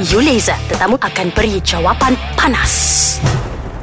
Yuleza, tetamu akan beri jawapan panas.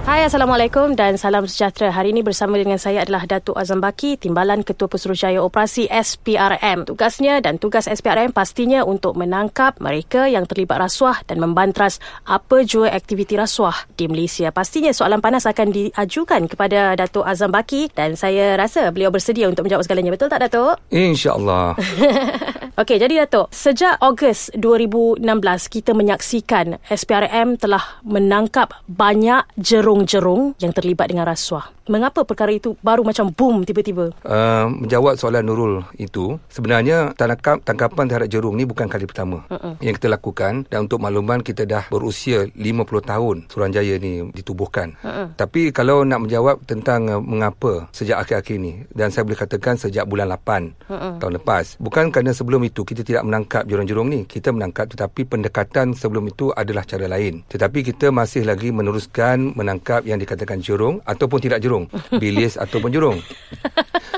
Hai Assalamualaikum dan salam sejahtera. Hari ini bersama dengan saya adalah Datuk Azam Baki, Timbalan Ketua Pesuruhjaya Operasi SPRM. Tugasnya dan tugas SPRM pastinya untuk menangkap mereka yang terlibat rasuah dan membantras apa jua aktiviti rasuah di Malaysia. Pastinya soalan panas akan diajukan kepada Datuk Azam Baki dan saya rasa beliau bersedia untuk menjawab segalanya. Betul tak Datuk? InsyaAllah. Okey, jadi Datuk, sejak Ogos 2016 kita menyaksikan SPRM telah menangkap banyak jerung jerung-jerung yang terlibat dengan rasuah. Mengapa perkara itu baru macam boom tiba-tiba? Uh, menjawab soalan Nurul itu, sebenarnya tangkap, tangkapan terhadap jerung ni bukan kali pertama uh-uh. yang kita lakukan dan untuk makluman kita dah berusia 50 tahun Suruhanjaya ni ditubuhkan. Uh-uh. Tapi kalau nak menjawab tentang uh, mengapa sejak akhir-akhir ni dan saya boleh katakan sejak bulan 8 uh-uh. tahun lepas, bukan kerana sebelum itu kita tidak menangkap jerung-jerung ni, kita menangkap tetapi pendekatan sebelum itu adalah cara lain. Tetapi kita masih lagi meneruskan menangkap yang dikatakan jerung ataupun tidak jurung bilis ataupun jurung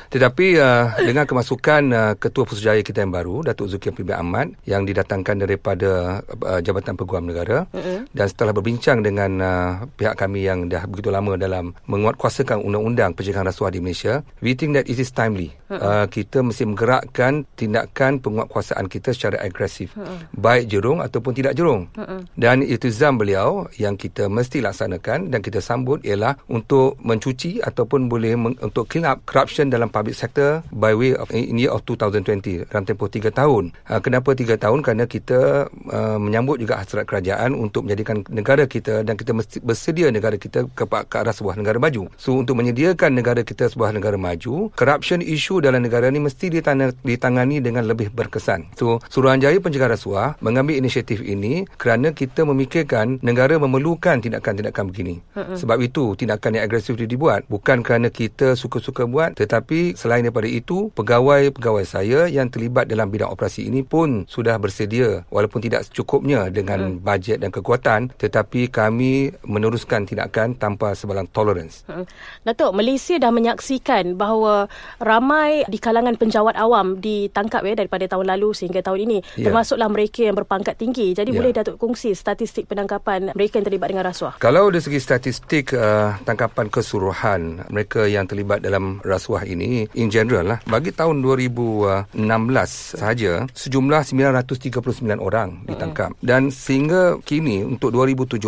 tetapi uh, dengan kemasukan uh, ketua Pusjaya kita yang baru Datuk Zulkifli bin Ahmad yang didatangkan daripada uh, Jabatan Peguam Negara uh-huh. dan setelah berbincang dengan uh, pihak kami yang dah begitu lama dalam menguatkuasakan undang-undang pencegahan rasuah di Malaysia we think that it is timely uh-huh. uh, kita mesti menggerakkan tindakan penguatkuasaan kita secara agresif uh-huh. baik jurung ataupun tidak jurung uh-huh. dan itu zam beliau yang kita mesti laksanakan dan kita sambut ialah untuk mencuci ataupun boleh meng- untuk clean up corruption dalam public sector by way of in year of 2020 dalam tempoh 3 tahun. Uh, kenapa 3 tahun? Kerana kita uh, menyambut juga hasrat kerajaan untuk menjadikan negara kita dan kita mesti bersedia negara kita ke, ke arah sebuah negara maju. So untuk menyediakan negara kita sebuah negara maju, corruption issue dalam negara ni mesti ditana, ditangani dengan lebih berkesan. So Suruhanjaya Pencegahan Rasuah mengambil inisiatif ini kerana kita memikirkan negara memerlukan tindakan-tindakan begini. Sebab itu tindakan yang agresif dibuat bukan kerana kita suka-suka buat tetapi selain daripada itu, pegawai-pegawai saya yang terlibat dalam bidang operasi ini pun sudah bersedia walaupun tidak secukupnya dengan hmm. bajet dan kekuatan tetapi kami meneruskan tindakan tanpa sebalang tolerance. Hmm. Datuk, Malaysia dah menyaksikan bahawa ramai di kalangan penjawat awam ditangkap ya daripada tahun lalu sehingga tahun ini yeah. termasuklah mereka yang berpangkat tinggi. Jadi yeah. boleh Datuk kongsi statistik penangkapan mereka yang terlibat dengan rasuah? Kalau dari segi statistik uh, tangkapan keseluruhan mereka yang terlibat dalam rasuah ini in general lah bagi tahun 2016 sahaja sejumlah 939 orang ditangkap mm. dan sehingga kini untuk 2017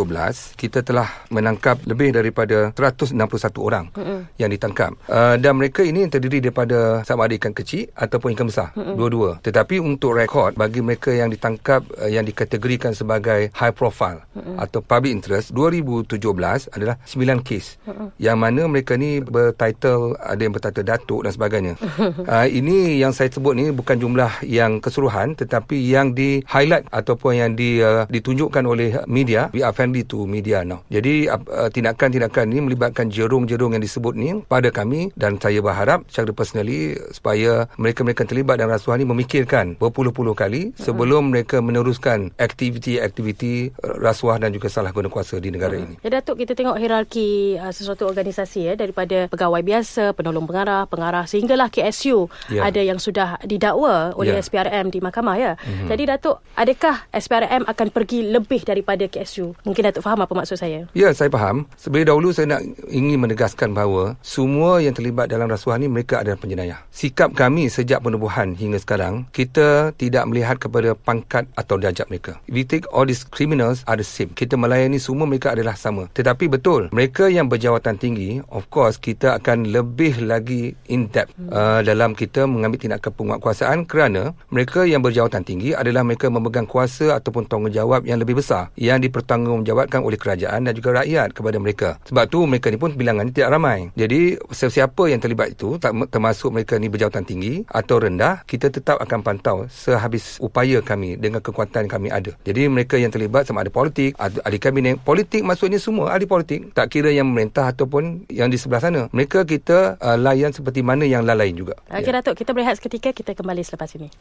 kita telah menangkap lebih daripada 161 orang mm. yang ditangkap uh, dan mereka ini terdiri daripada sama ada ikan kecil ataupun ikan besar mm. dua-dua tetapi untuk rekod bagi mereka yang ditangkap uh, yang dikategorikan sebagai high profile mm. atau public interest 2017 adalah 9 kes mm. yang mana mereka ni bertitle ada yang bertitle datuk dan sebagainya. uh, ini yang saya sebut ni bukan jumlah yang keseluruhan tetapi yang di highlight ataupun yang di uh, ditunjukkan oleh media. We are friendly to media now. Jadi uh, tindakan-tindakan ini melibatkan jerung-jerung yang disebut ni pada kami dan saya berharap secara personally supaya mereka-mereka terlibat dalam rasuah ni memikirkan berpuluh-puluh kali sebelum uh-huh. mereka meneruskan aktiviti-aktiviti rasuah dan juga salah guna kuasa di negara uh-huh. ini. Ya Datuk kita tengok hierarki uh, sesuatu organisasi ya daripada pegawai biasa, penolong pengarah, pengarah pengarah sehinggalah KSU yeah. ada yang sudah didakwa oleh yeah. SPRM di mahkamah ya. Mm-hmm. Jadi Datuk, adakah SPRM akan pergi lebih daripada KSU? Mungkin Datuk faham apa maksud saya? Ya, saya faham. Sebelum dahulu saya nak ingin menegaskan bahawa semua yang terlibat dalam rasuah ini mereka adalah penjenayah. Sikap kami sejak penubuhan hingga sekarang, kita tidak melihat kepada pangkat atau darjat mereka. We take all these criminals are the same. Kita melayani semua mereka adalah sama. Tetapi betul, mereka yang berjawatan tinggi, of course kita akan lebih lagi in in depth uh, dalam kita mengambil tindakan penguatkuasaan kerana mereka yang berjawatan tinggi adalah mereka memegang kuasa ataupun tanggungjawab yang lebih besar yang dipertanggungjawabkan oleh kerajaan dan juga rakyat kepada mereka. Sebab tu mereka ni pun bilangan ni tidak ramai. Jadi sesiapa yang terlibat itu termasuk mereka ni berjawatan tinggi atau rendah kita tetap akan pantau sehabis upaya kami dengan kekuatan kami ada. Jadi mereka yang terlibat sama ada politik, ahli kabinet, politik maksudnya semua ahli politik. Tak kira yang memerintah ataupun yang di sebelah sana. Mereka kita uh, layan seperti mana yang lain juga. Okey ya. Datuk, kita berehat seketika kita kembali selepas ini.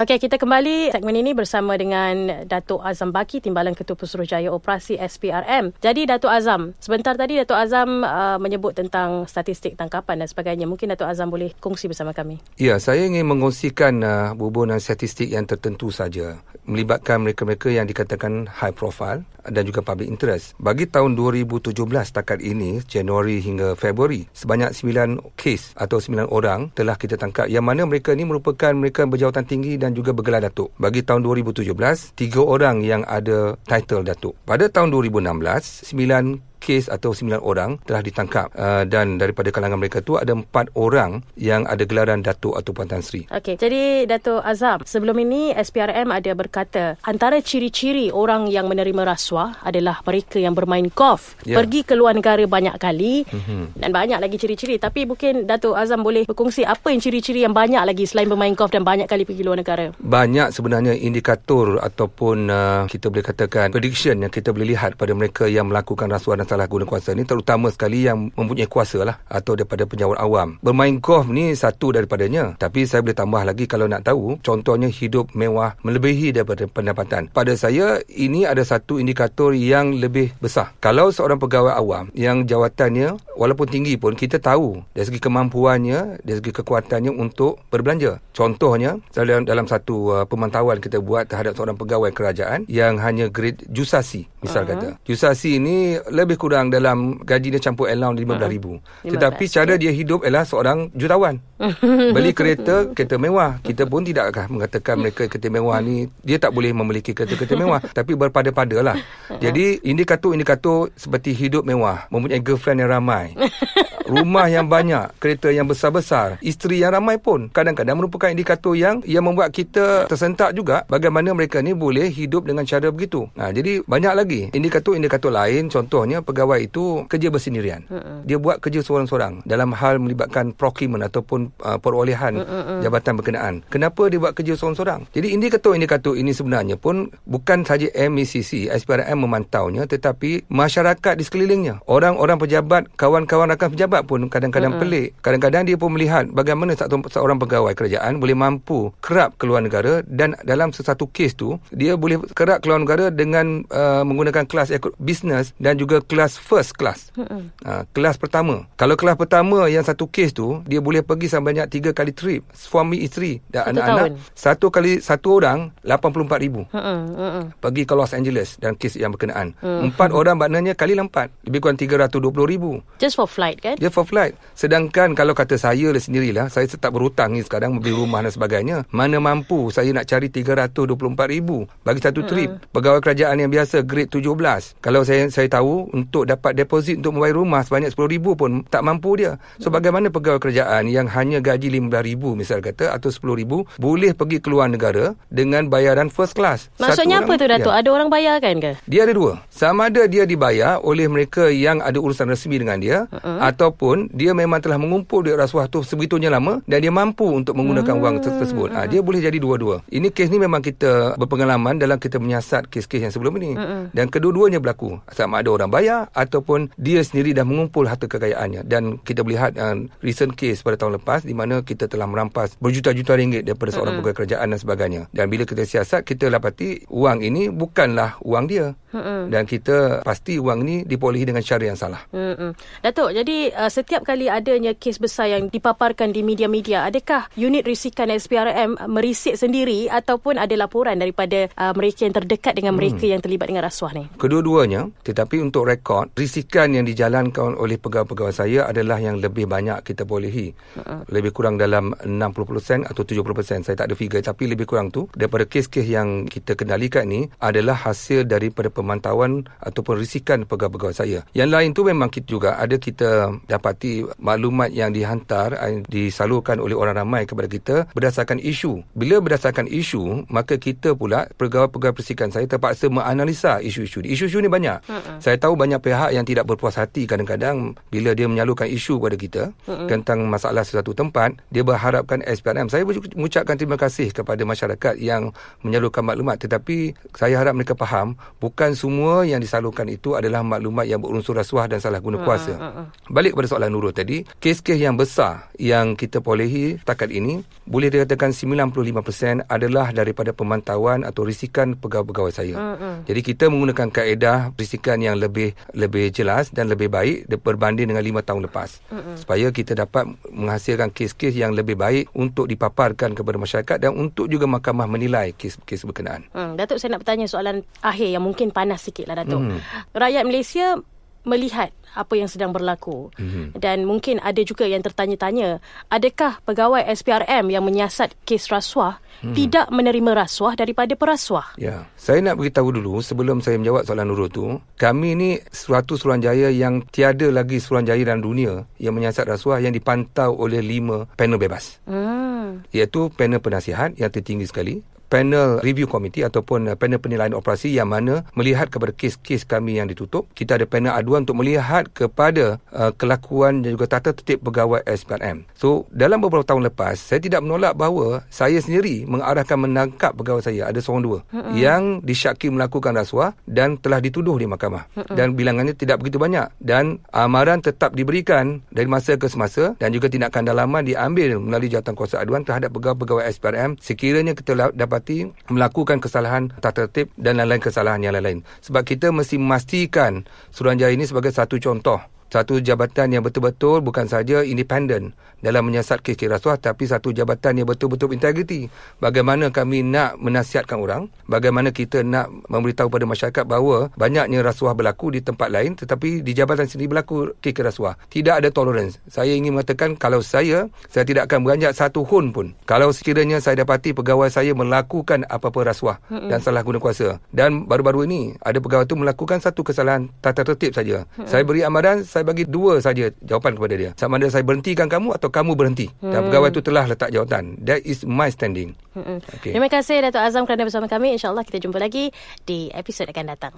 Okey, kita kembali segmen ini bersama dengan Datuk Azam Baki, Timbalan Ketua Pesuruhjaya Operasi SPRM. Jadi Datuk Azam, sebentar tadi Datuk Azam uh, menyebut tentang statistik tangkapan dan sebagainya. Mungkin Datuk Azam boleh kongsi bersama kami. Ya, saya ingin mengongsikan uh, bubunan statistik yang tertentu saja melibatkan mereka-mereka yang dikatakan high profile dan juga public interest. Bagi tahun 2017 takat ini, Januari hingga Februari, sebanyak 9 kes atau 9 orang telah kita tangkap yang mana mereka ini merupakan mereka berjawatan tinggi dan juga bergelar datuk. Bagi tahun 2017, 3 orang yang ada title datuk. Pada tahun 2016, 9 kes atau 9 orang telah ditangkap uh, dan daripada kalangan mereka tu ada 4 orang yang ada gelaran Datuk atau Puan Sri. Okey, jadi Datuk Azam, sebelum ini SPRM ada berkata antara ciri-ciri orang yang menerima rasuah adalah mereka yang bermain golf, yeah. pergi ke luar negara banyak kali mm-hmm. dan banyak lagi ciri-ciri. Tapi mungkin Datuk Azam boleh berkongsi apa yang ciri-ciri yang banyak lagi selain bermain golf dan banyak kali pergi luar negara? Banyak sebenarnya indikator ataupun uh, kita boleh katakan prediction yang kita boleh lihat pada mereka yang melakukan rasuah dan salah guna kuasa ni terutama sekali yang mempunyai kuasa lah atau daripada penjawat awam. Bermain golf ni satu daripadanya. Tapi saya boleh tambah lagi kalau nak tahu contohnya hidup mewah melebihi daripada pendapatan. Pada saya ini ada satu indikator yang lebih besar. Kalau seorang pegawai awam yang jawatannya walaupun tinggi pun kita tahu dari segi kemampuannya, dari segi kekuatannya untuk berbelanja. Contohnya dalam dalam satu uh, pemantauan kita buat terhadap seorang pegawai kerajaan yang hanya grade jusasi misal uh-huh. kata. Jusasi ini lebih kurang dalam gaji dia campur allowance RM15,000. Uh-huh. Tetapi cara dia hidup ialah seorang jutawan. Beli kereta, kereta mewah. Kita pun tidak akan mengatakan mereka kereta mewah ni, dia tak boleh memiliki kereta-kereta mewah. tapi berpada-pada lah. Jadi indikator-indikator seperti hidup mewah, mempunyai girlfriend yang ramai. rumah yang banyak, kereta yang besar-besar, isteri yang ramai pun kadang-kadang merupakan indikator yang yang membuat kita tersentak juga bagaimana mereka ni boleh hidup dengan cara begitu. Nah, jadi banyak lagi indikator-indikator lain contohnya pegawai itu kerja bersendirian. Dia buat kerja seorang-seorang dalam hal melibatkan procurement ataupun uh, perolehan jabatan berkenaan. Kenapa dia buat kerja seorang-seorang? Jadi indikator-indikator ini sebenarnya pun bukan saja MECC, SPRM memantaunya tetapi masyarakat di sekelilingnya. Orang-orang pejabat, kawan-kawan rakan pejabat pejabat pun kadang-kadang mm-hmm. pelik. Kadang-kadang dia pun melihat bagaimana satu seorang pegawai kerajaan boleh mampu kerap keluar negara dan dalam sesuatu kes tu dia boleh kerap keluar negara dengan uh, menggunakan kelas bisnes dan juga kelas first class. Mm-hmm. Uh, kelas pertama. Kalau kelas pertama yang satu kes tu dia boleh pergi sebanyak tiga kali trip suami isteri dan satu anak-anak. Tahun. Satu kali satu orang 84,000. Mm-hmm. Pergi ke Los Angeles dan kes yang berkenaan. Mm-hmm. Empat orang maknanya kali empat lebih kurang 320,000. Just for flight kan? Dia for flight. Sedangkan kalau kata saya lah sendirilah, saya tetap berhutang ni sekarang membeli rumah dan sebagainya. Mana mampu saya nak cari 324,000 bagi satu trip. Hmm. Pegawai kerajaan yang biasa grade 17. Kalau saya saya tahu untuk dapat deposit untuk membayar rumah sebanyak 10,000 pun tak mampu dia. So hmm. bagaimana pegawai kerajaan yang hanya gaji 15,000 misal kata atau 10,000 boleh pergi keluar negara dengan bayaran first class. Maksudnya apa tu Datuk? Ya. Ada orang bayar kan ke? Dia ada dua. Sama ada dia dibayar oleh mereka yang ada urusan resmi dengan dia uh-huh. atau ataupun dia memang telah mengumpul duit rasuah tu sebegitunya lama dan dia mampu untuk menggunakan hmm. wang tersebut. Ha, dia boleh jadi dua-dua. Ini kes ni memang kita berpengalaman dalam kita menyiasat kes-kes yang sebelum ini. Hmm. Dan kedua-duanya berlaku. Sama ada orang bayar ataupun dia sendiri dah mengumpul harta kekayaannya. Dan kita melihat uh, recent case pada tahun lepas di mana kita telah merampas berjuta-juta ringgit daripada seorang hmm. pegawai kerajaan dan sebagainya. Dan bila kita siasat, kita dapati wang ini bukanlah wang dia. Dan kita pasti wang ini dipolehi dengan cara yang salah. Hmm. Datuk, jadi uh, setiap kali adanya kes besar yang dipaparkan di media-media, adakah unit risikan SPRM merisik sendiri ataupun ada laporan daripada uh, mereka yang terdekat dengan mereka hmm. yang terlibat dengan rasuah ni? Kedua-duanya, tetapi untuk rekod, risikan yang dijalankan oleh pegawai-pegawai saya adalah yang lebih banyak kita bolehi. Uh-huh. Lebih kurang dalam 60% atau 70%. Saya tak ada figure tapi lebih kurang tu daripada kes-kes yang kita kendalikan ni adalah hasil daripada pemantauan ataupun risikan pegawai-pegawai saya. Yang lain tu memang kita juga ada kita dapati maklumat yang dihantar eh, disalurkan oleh orang ramai kepada kita berdasarkan isu. Bila berdasarkan isu, maka kita pula pegawai-pegawai persikan saya terpaksa menganalisa isu-isu. Isu-isu ni banyak. Uh-uh. Saya tahu banyak pihak yang tidak berpuas hati kadang-kadang bila dia menyalurkan isu kepada kita uh-uh. tentang masalah sesuatu tempat, dia berharapkan SPRM. Saya mengucapkan terima kasih kepada masyarakat yang menyalurkan maklumat tetapi saya harap mereka faham bukan bukan semua yang disalurkan itu adalah maklumat yang berunsur rasuah dan salah guna kuasa. Balik kepada soalan Nurul tadi, kes-kes yang besar yang kita perolehi takat ini boleh dikatakan 95% adalah daripada pemantauan atau risikan pegawai-pegawai saya. Jadi kita menggunakan kaedah risikan yang lebih lebih jelas dan lebih baik berbanding dengan 5 tahun lepas. Supaya kita dapat menghasilkan kes-kes yang lebih baik untuk dipaparkan kepada masyarakat dan untuk juga mahkamah menilai kes-kes berkenaan. Hmm, Datuk saya nak bertanya soalan akhir yang mungkin panas sikit lah Datuk. Hmm. Rakyat Malaysia melihat apa yang sedang berlaku mm-hmm. dan mungkin ada juga yang tertanya-tanya adakah pegawai SPRM yang menyiasat kes rasuah mm. tidak menerima rasuah daripada perasuah ya saya nak beritahu dulu sebelum saya menjawab soalan Nurul tu kami ni suatu suruhanjaya yang tiada lagi suruhanjaya dalam dunia yang menyiasat rasuah yang dipantau oleh lima panel bebas mm. iaitu panel penasihat yang tertinggi sekali panel review committee ataupun uh, panel penilaian operasi yang mana melihat kepada kes-kes kami yang ditutup. Kita ada panel aduan untuk melihat kepada uh, kelakuan dan juga tata tertib pegawai SPRM. So, dalam beberapa tahun lepas, saya tidak menolak bahawa saya sendiri mengarahkan menangkap pegawai saya, ada seorang dua, mm-hmm. yang disyaki melakukan rasuah dan telah dituduh di mahkamah. Mm-hmm. Dan bilangannya tidak begitu banyak. Dan amaran tetap diberikan dari masa ke semasa dan juga tindakan dalaman diambil melalui jawatan kuasa aduan terhadap pegawai-pegawai SPRM sekiranya kita dapat dapati melakukan kesalahan tata tertib dan lain-lain kesalahan yang lain-lain. Sebab kita mesti memastikan Suruhanjaya ini sebagai satu contoh satu jabatan yang betul-betul bukan saja independen dalam menyiasat kes-kes rasuah tapi satu jabatan yang betul-betul integriti. Bagaimana kami nak menasihatkan orang, bagaimana kita nak memberitahu kepada masyarakat bahawa banyaknya rasuah berlaku di tempat lain tetapi di jabatan sendiri berlaku kes-kes rasuah. Tidak ada tolerance. Saya ingin mengatakan kalau saya, saya tidak akan beranjak satu hun pun. Kalau sekiranya saya dapati pegawai saya melakukan apa-apa rasuah mm-hmm. dan salah guna kuasa. Dan baru-baru ini ada pegawai itu melakukan satu kesalahan tata tertib saja. Saya beri amaran, saya bagi dua saja jawapan kepada dia. Sama ada saya berhentikan kamu atau kamu berhenti. Hmm. Dan pegawai itu telah letak jawatan. That is my standing. Hmm. Okay. Terima kasih Datuk Azam kerana bersama kami. InsyaAllah kita jumpa lagi di episod akan datang.